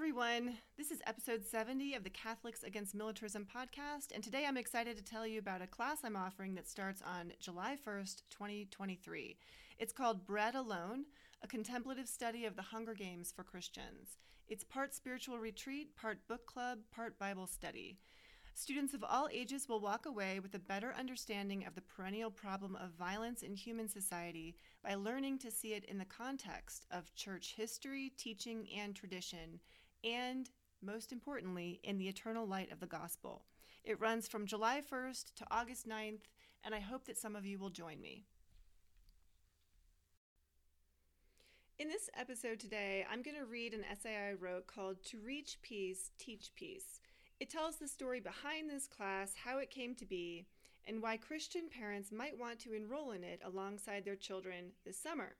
everyone. This is episode 70 of the Catholics Against Militarism podcast, and today I'm excited to tell you about a class I'm offering that starts on July 1st, 2023. It's called Bread Alone, a contemplative study of the Hunger Games for Christians. It's part spiritual retreat, part book club, part Bible study. Students of all ages will walk away with a better understanding of the perennial problem of violence in human society by learning to see it in the context of church history, teaching, and tradition, and, most importantly, in the eternal light of the gospel. It runs from July 1st to August 9th, and I hope that some of you will join me. In this episode today, I'm going to read an essay I wrote called To Reach Peace, Teach Peace. It tells the story behind this class, how it came to be, and why Christian parents might want to enroll in it alongside their children this summer.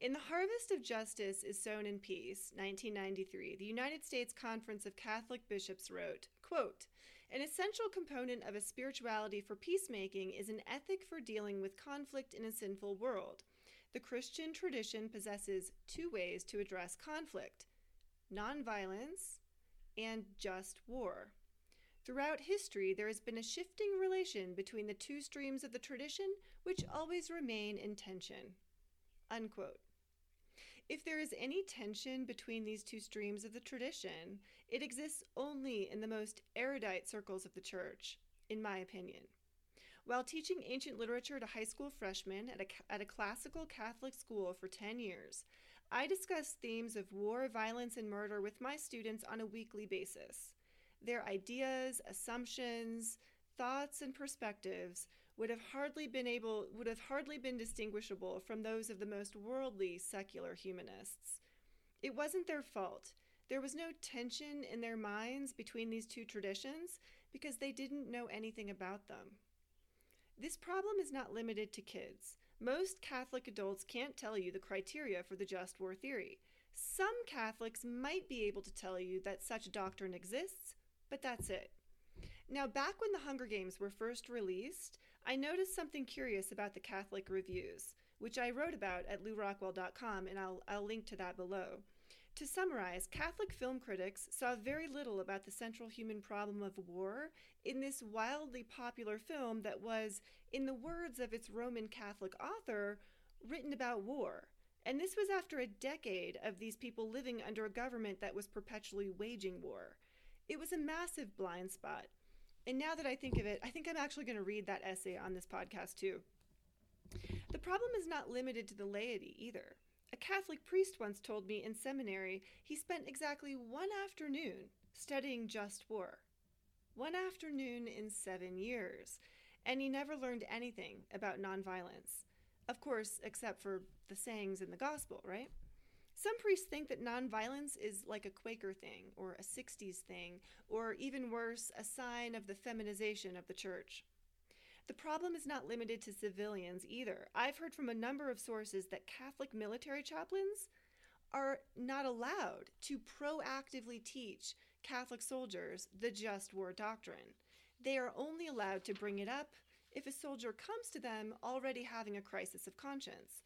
In The Harvest of Justice is Sown in Peace, 1993, the United States Conference of Catholic Bishops wrote, quote, An essential component of a spirituality for peacemaking is an ethic for dealing with conflict in a sinful world. The Christian tradition possesses two ways to address conflict nonviolence and just war. Throughout history, there has been a shifting relation between the two streams of the tradition, which always remain in tension. Unquote. If there is any tension between these two streams of the tradition, it exists only in the most erudite circles of the church, in my opinion. While teaching ancient literature to high school freshmen at a, at a classical Catholic school for 10 years, I discuss themes of war, violence, and murder with my students on a weekly basis. Their ideas, assumptions, thoughts, and perspectives would have hardly been able would have hardly been distinguishable from those of the most worldly secular humanists. It wasn't their fault. There was no tension in their minds between these two traditions because they didn't know anything about them. This problem is not limited to kids. Most Catholic adults can't tell you the criteria for the just war theory. Some Catholics might be able to tell you that such a doctrine exists, but that's it. Now, back when the Hunger Games were first released, I noticed something curious about the Catholic reviews, which I wrote about at lewrockwell.com, and I'll, I'll link to that below. To summarize, Catholic film critics saw very little about the central human problem of war in this wildly popular film that was, in the words of its Roman Catholic author, written about war. And this was after a decade of these people living under a government that was perpetually waging war. It was a massive blind spot. And now that I think of it, I think I'm actually going to read that essay on this podcast too. The problem is not limited to the laity either. A Catholic priest once told me in seminary he spent exactly one afternoon studying just war. One afternoon in seven years. And he never learned anything about nonviolence. Of course, except for the sayings in the gospel, right? Some priests think that nonviolence is like a Quaker thing, or a 60s thing, or even worse, a sign of the feminization of the church. The problem is not limited to civilians either. I've heard from a number of sources that Catholic military chaplains are not allowed to proactively teach Catholic soldiers the just war doctrine. They are only allowed to bring it up if a soldier comes to them already having a crisis of conscience.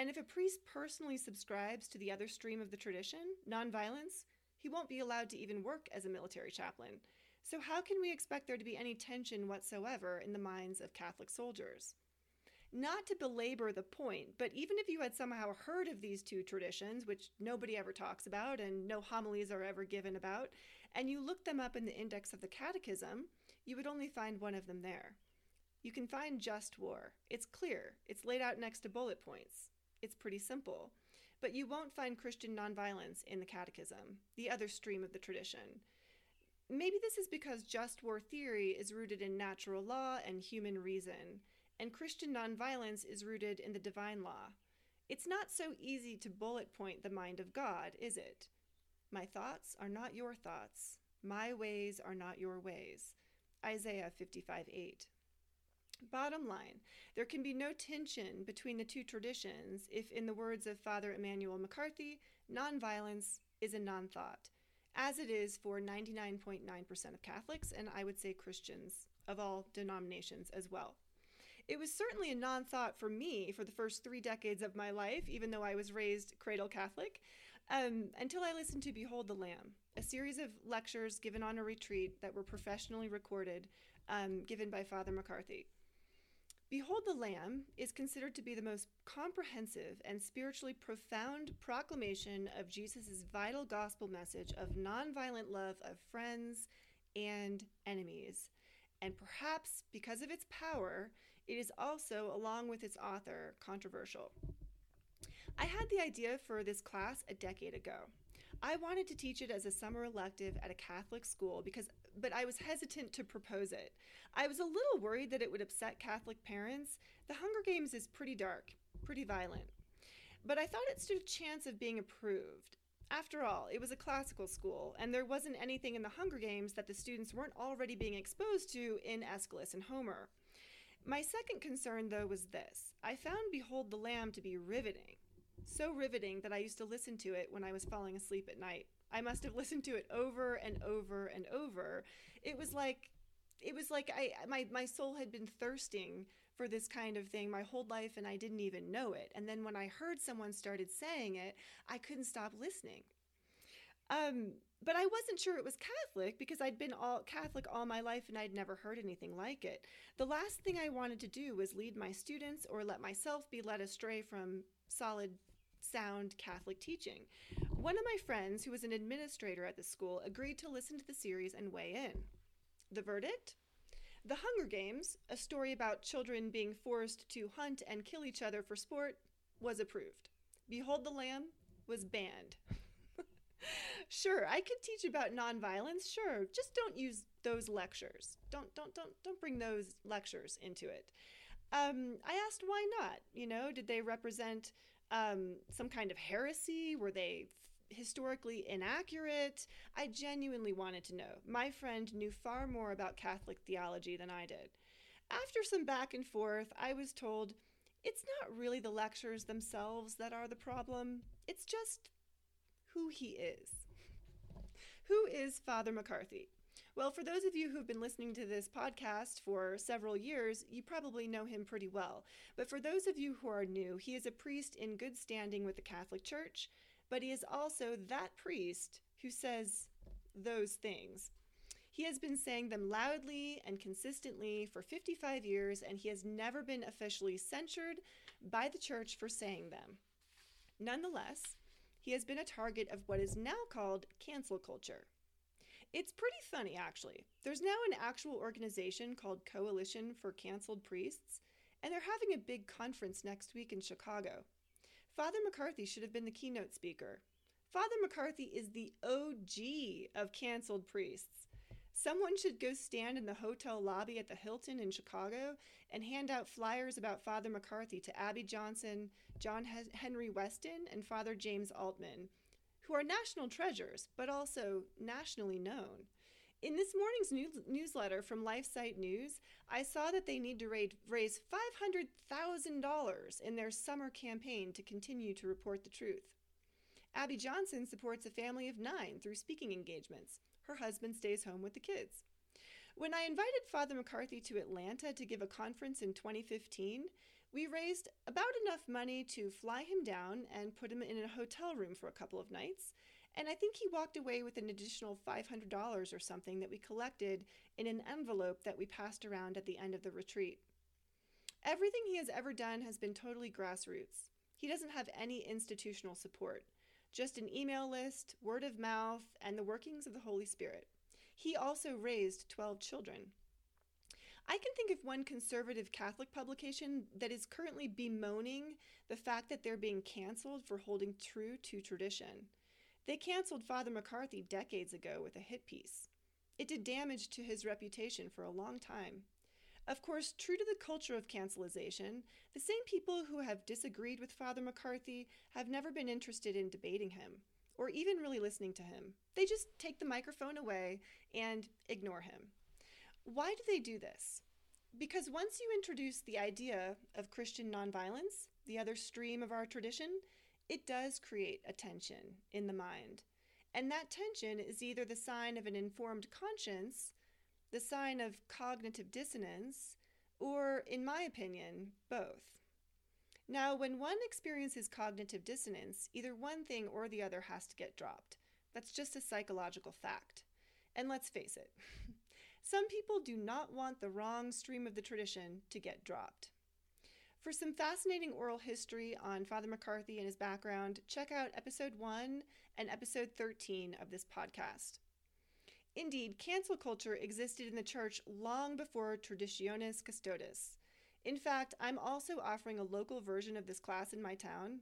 And if a priest personally subscribes to the other stream of the tradition, nonviolence, he won't be allowed to even work as a military chaplain. So, how can we expect there to be any tension whatsoever in the minds of Catholic soldiers? Not to belabor the point, but even if you had somehow heard of these two traditions, which nobody ever talks about and no homilies are ever given about, and you looked them up in the index of the Catechism, you would only find one of them there. You can find just war. It's clear, it's laid out next to bullet points. It's pretty simple. But you won't find Christian nonviolence in the Catechism, the other stream of the tradition. Maybe this is because just war theory is rooted in natural law and human reason, and Christian nonviolence is rooted in the divine law. It's not so easy to bullet point the mind of God, is it? My thoughts are not your thoughts. My ways are not your ways. Isaiah 55 8. Bottom line, there can be no tension between the two traditions if, in the words of Father Emmanuel McCarthy, nonviolence is a non thought as it is for 99.9% of Catholics, and I would say Christians of all denominations as well. It was certainly a non thought for me for the first three decades of my life, even though I was raised cradle Catholic. um, until I listened to Behold the Lamb, a series of lectures given on a retreat that were professionally recorded, um, given by Father McCarthy. Behold the Lamb is considered to be the most comprehensive and spiritually profound proclamation of Jesus' vital gospel message of nonviolent love of friends and enemies. And perhaps because of its power, it is also, along with its author, controversial. I had the idea for this class a decade ago. I wanted to teach it as a summer elective at a Catholic school because but I was hesitant to propose it. I was a little worried that it would upset Catholic parents. The Hunger Games is pretty dark, pretty violent. But I thought it stood a chance of being approved. After all, it was a classical school, and there wasn't anything in the Hunger Games that the students weren't already being exposed to in Aeschylus and Homer. My second concern, though, was this I found Behold the Lamb to be riveting. So riveting that I used to listen to it when I was falling asleep at night. I must have listened to it over and over and over. It was like it was like I my my soul had been thirsting for this kind of thing my whole life and I didn't even know it. And then when I heard someone started saying it, I couldn't stop listening. Um, but I wasn't sure it was Catholic because I'd been all Catholic all my life and I'd never heard anything like it. The last thing I wanted to do was lead my students or let myself be led astray from solid sound Catholic teaching. One of my friends, who was an administrator at the school, agreed to listen to the series and weigh in. The verdict? The Hunger Games, a story about children being forced to hunt and kill each other for sport, was approved. Behold the Lamb was banned. sure, I could teach about nonviolence, sure. Just don't use those lectures. Don't don't don't don't bring those lectures into it. Um, I asked why not. You know, did they represent um, some kind of heresy? Were they historically inaccurate? I genuinely wanted to know. My friend knew far more about Catholic theology than I did. After some back and forth, I was told it's not really the lectures themselves that are the problem, it's just who he is. Who is Father McCarthy? Well, for those of you who've been listening to this podcast for several years, you probably know him pretty well. But for those of you who are new, he is a priest in good standing with the Catholic Church, but he is also that priest who says those things. He has been saying them loudly and consistently for 55 years, and he has never been officially censured by the church for saying them. Nonetheless, he has been a target of what is now called cancel culture. It's pretty funny, actually. There's now an actual organization called Coalition for Canceled Priests, and they're having a big conference next week in Chicago. Father McCarthy should have been the keynote speaker. Father McCarthy is the OG of canceled priests. Someone should go stand in the hotel lobby at the Hilton in Chicago and hand out flyers about Father McCarthy to Abby Johnson, John Henry Weston, and Father James Altman who are national treasures, but also nationally known. In this morning's news- newsletter from LifeSite News, I saw that they need to raise $500,000 in their summer campaign to continue to report the truth. Abby Johnson supports a family of nine through speaking engagements. Her husband stays home with the kids. When I invited Father McCarthy to Atlanta to give a conference in 2015, we raised about enough money to fly him down and put him in a hotel room for a couple of nights. And I think he walked away with an additional $500 or something that we collected in an envelope that we passed around at the end of the retreat. Everything he has ever done has been totally grassroots. He doesn't have any institutional support, just an email list, word of mouth, and the workings of the Holy Spirit. He also raised 12 children. I can think of one conservative Catholic publication that is currently bemoaning the fact that they're being canceled for holding true to tradition. They canceled Father McCarthy decades ago with a hit piece. It did damage to his reputation for a long time. Of course, true to the culture of cancelization, the same people who have disagreed with Father McCarthy have never been interested in debating him or even really listening to him. They just take the microphone away and ignore him. Why do they do this? Because once you introduce the idea of Christian nonviolence, the other stream of our tradition, it does create a tension in the mind. And that tension is either the sign of an informed conscience, the sign of cognitive dissonance, or, in my opinion, both. Now, when one experiences cognitive dissonance, either one thing or the other has to get dropped. That's just a psychological fact. And let's face it, some people do not want the wrong stream of the tradition to get dropped. For some fascinating oral history on Father McCarthy and his background, check out episode 1 and episode 13 of this podcast. Indeed, cancel culture existed in the church long before Traditionis Custodes. In fact, I'm also offering a local version of this class in my town.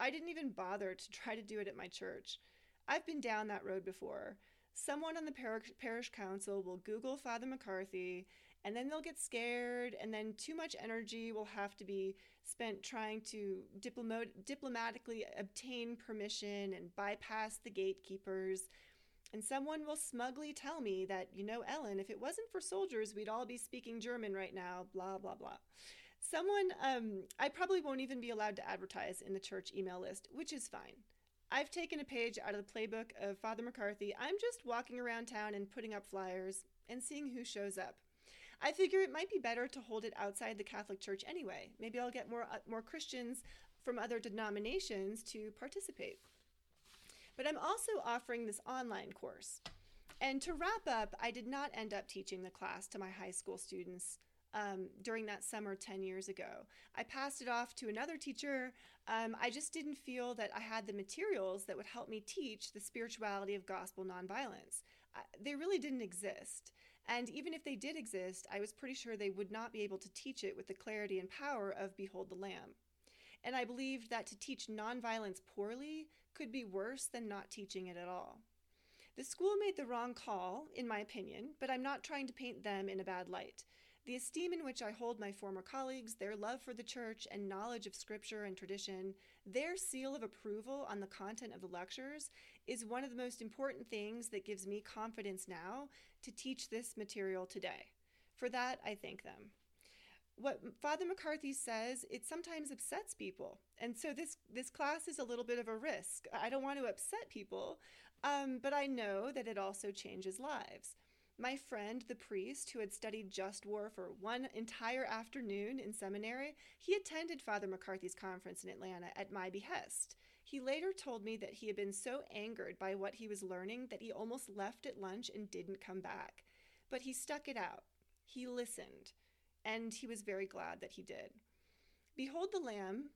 I didn't even bother to try to do it at my church. I've been down that road before. Someone on the parish, parish council will Google Father McCarthy, and then they'll get scared, and then too much energy will have to be spent trying to diplomat- diplomatically obtain permission and bypass the gatekeepers. And someone will smugly tell me that, you know, Ellen, if it wasn't for soldiers, we'd all be speaking German right now, blah, blah, blah. Someone, um, I probably won't even be allowed to advertise in the church email list, which is fine. I've taken a page out of the playbook of Father McCarthy. I'm just walking around town and putting up flyers and seeing who shows up. I figure it might be better to hold it outside the Catholic Church anyway. Maybe I'll get more uh, more Christians from other denominations to participate. But I'm also offering this online course. And to wrap up, I did not end up teaching the class to my high school students um, during that summer 10 years ago. I passed it off to another teacher. Um, I just didn't feel that I had the materials that would help me teach the spirituality of gospel nonviolence. They really didn't exist. And even if they did exist, I was pretty sure they would not be able to teach it with the clarity and power of Behold the Lamb. And I believed that to teach nonviolence poorly could be worse than not teaching it at all. The school made the wrong call, in my opinion, but I'm not trying to paint them in a bad light. The esteem in which I hold my former colleagues, their love for the church and knowledge of scripture and tradition, their seal of approval on the content of the lectures is one of the most important things that gives me confidence now to teach this material today. For that, I thank them. What Father McCarthy says, it sometimes upsets people. And so this, this class is a little bit of a risk. I don't want to upset people, um, but I know that it also changes lives. My friend, the priest who had studied just war for one entire afternoon in seminary, he attended Father McCarthy's conference in Atlanta at my behest. He later told me that he had been so angered by what he was learning that he almost left at lunch and didn't come back. But he stuck it out. He listened, and he was very glad that he did. Behold the Lamb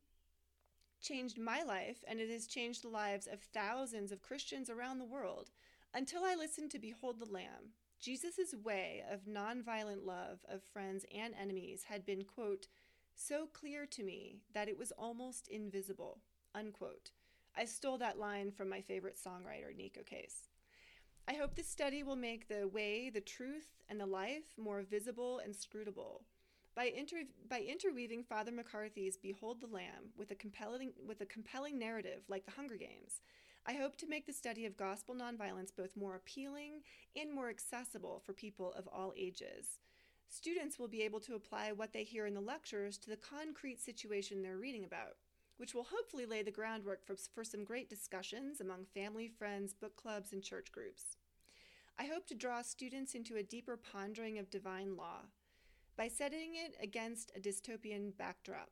changed my life, and it has changed the lives of thousands of Christians around the world. Until I listened to Behold the Lamb, Jesus' way of nonviolent love of friends and enemies had been, quote, so clear to me that it was almost invisible, unquote. I stole that line from my favorite songwriter, Neko Case. I hope this study will make the way, the truth, and the life more visible and scrutable. By, inter- by interweaving Father McCarthy's Behold the Lamb with a, compelling, with a compelling narrative like the Hunger Games, I hope to make the study of gospel nonviolence both more appealing and more accessible for people of all ages. Students will be able to apply what they hear in the lectures to the concrete situation they're reading about, which will hopefully lay the groundwork for, for some great discussions among family, friends, book clubs, and church groups. I hope to draw students into a deeper pondering of divine law by setting it against a dystopian backdrop,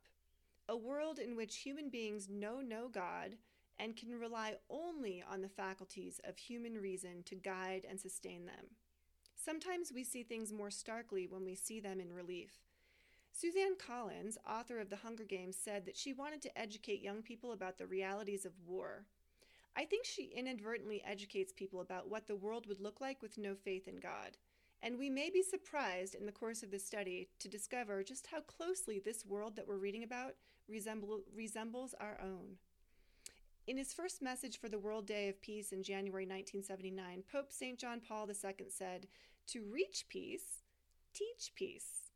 a world in which human beings know no God and can rely only on the faculties of human reason to guide and sustain them. Sometimes we see things more starkly when we see them in relief. Suzanne Collins, author of The Hunger Games, said that she wanted to educate young people about the realities of war. I think she inadvertently educates people about what the world would look like with no faith in God. And we may be surprised in the course of this study to discover just how closely this world that we're reading about resemble, resembles our own. In his first message for the World Day of Peace in January 1979, Pope St. John Paul II said, To reach peace, teach peace.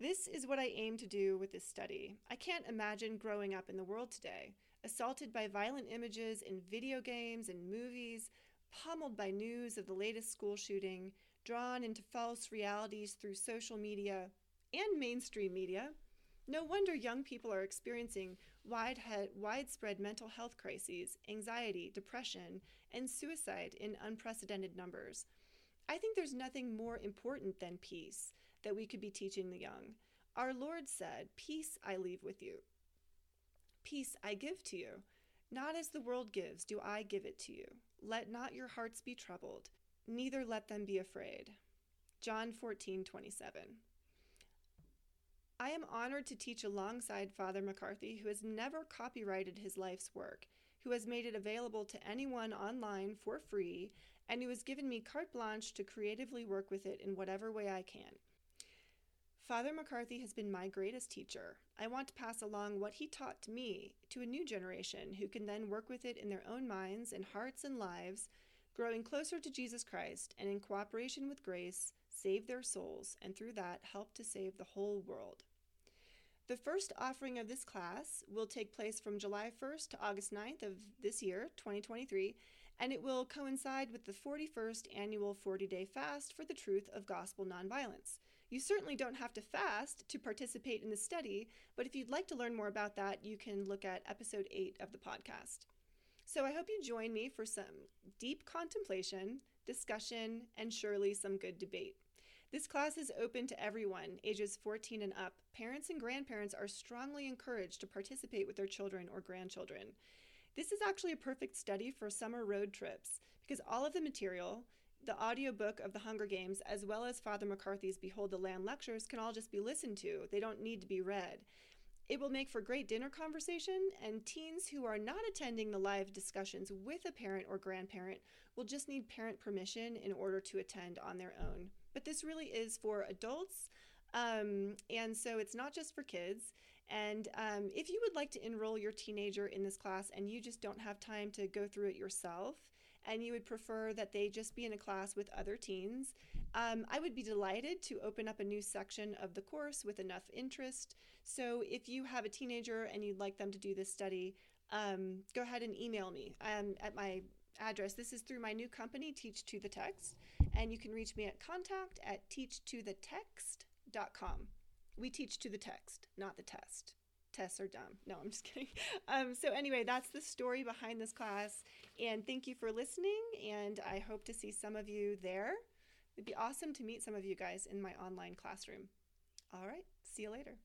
This is what I aim to do with this study. I can't imagine growing up in the world today, assaulted by violent images in video games and movies, pummeled by news of the latest school shooting, drawn into false realities through social media and mainstream media. No wonder young people are experiencing wide widespread mental health crises, anxiety, depression, and suicide in unprecedented numbers. I think there's nothing more important than peace that we could be teaching the young. Our Lord said, Peace I leave with you. Peace I give to you. Not as the world gives, do I give it to you. Let not your hearts be troubled, neither let them be afraid. John 14, 27. I am honored to teach alongside Father McCarthy, who has never copyrighted his life's work, who has made it available to anyone online for free, and who has given me carte blanche to creatively work with it in whatever way I can. Father McCarthy has been my greatest teacher. I want to pass along what he taught to me to a new generation who can then work with it in their own minds and hearts and lives, growing closer to Jesus Christ and in cooperation with grace, save their souls, and through that help to save the whole world. The first offering of this class will take place from July 1st to August 9th of this year, 2023, and it will coincide with the 41st annual 40 day fast for the truth of gospel nonviolence. You certainly don't have to fast to participate in the study, but if you'd like to learn more about that, you can look at episode 8 of the podcast. So I hope you join me for some deep contemplation, discussion, and surely some good debate. This class is open to everyone, ages 14 and up. Parents and grandparents are strongly encouraged to participate with their children or grandchildren. This is actually a perfect study for summer road trips because all of the material, the audiobook of The Hunger Games, as well as Father McCarthy's Behold the Lamb lectures, can all just be listened to. They don't need to be read. It will make for great dinner conversation, and teens who are not attending the live discussions with a parent or grandparent will just need parent permission in order to attend on their own. But this really is for adults, um, and so it's not just for kids. And um, if you would like to enroll your teenager in this class and you just don't have time to go through it yourself, and you would prefer that they just be in a class with other teens, um, I would be delighted to open up a new section of the course with enough interest. So if you have a teenager and you'd like them to do this study, um, go ahead and email me um, at my address. This is through my new company, Teach to the Text, and you can reach me at contact at teachtothetext.com. We teach to the text, not the test tests are dumb. No, I'm just kidding. Um, so, anyway, that's the story behind this class. And thank you for listening. And I hope to see some of you there. It'd be awesome to meet some of you guys in my online classroom. All right, see you later.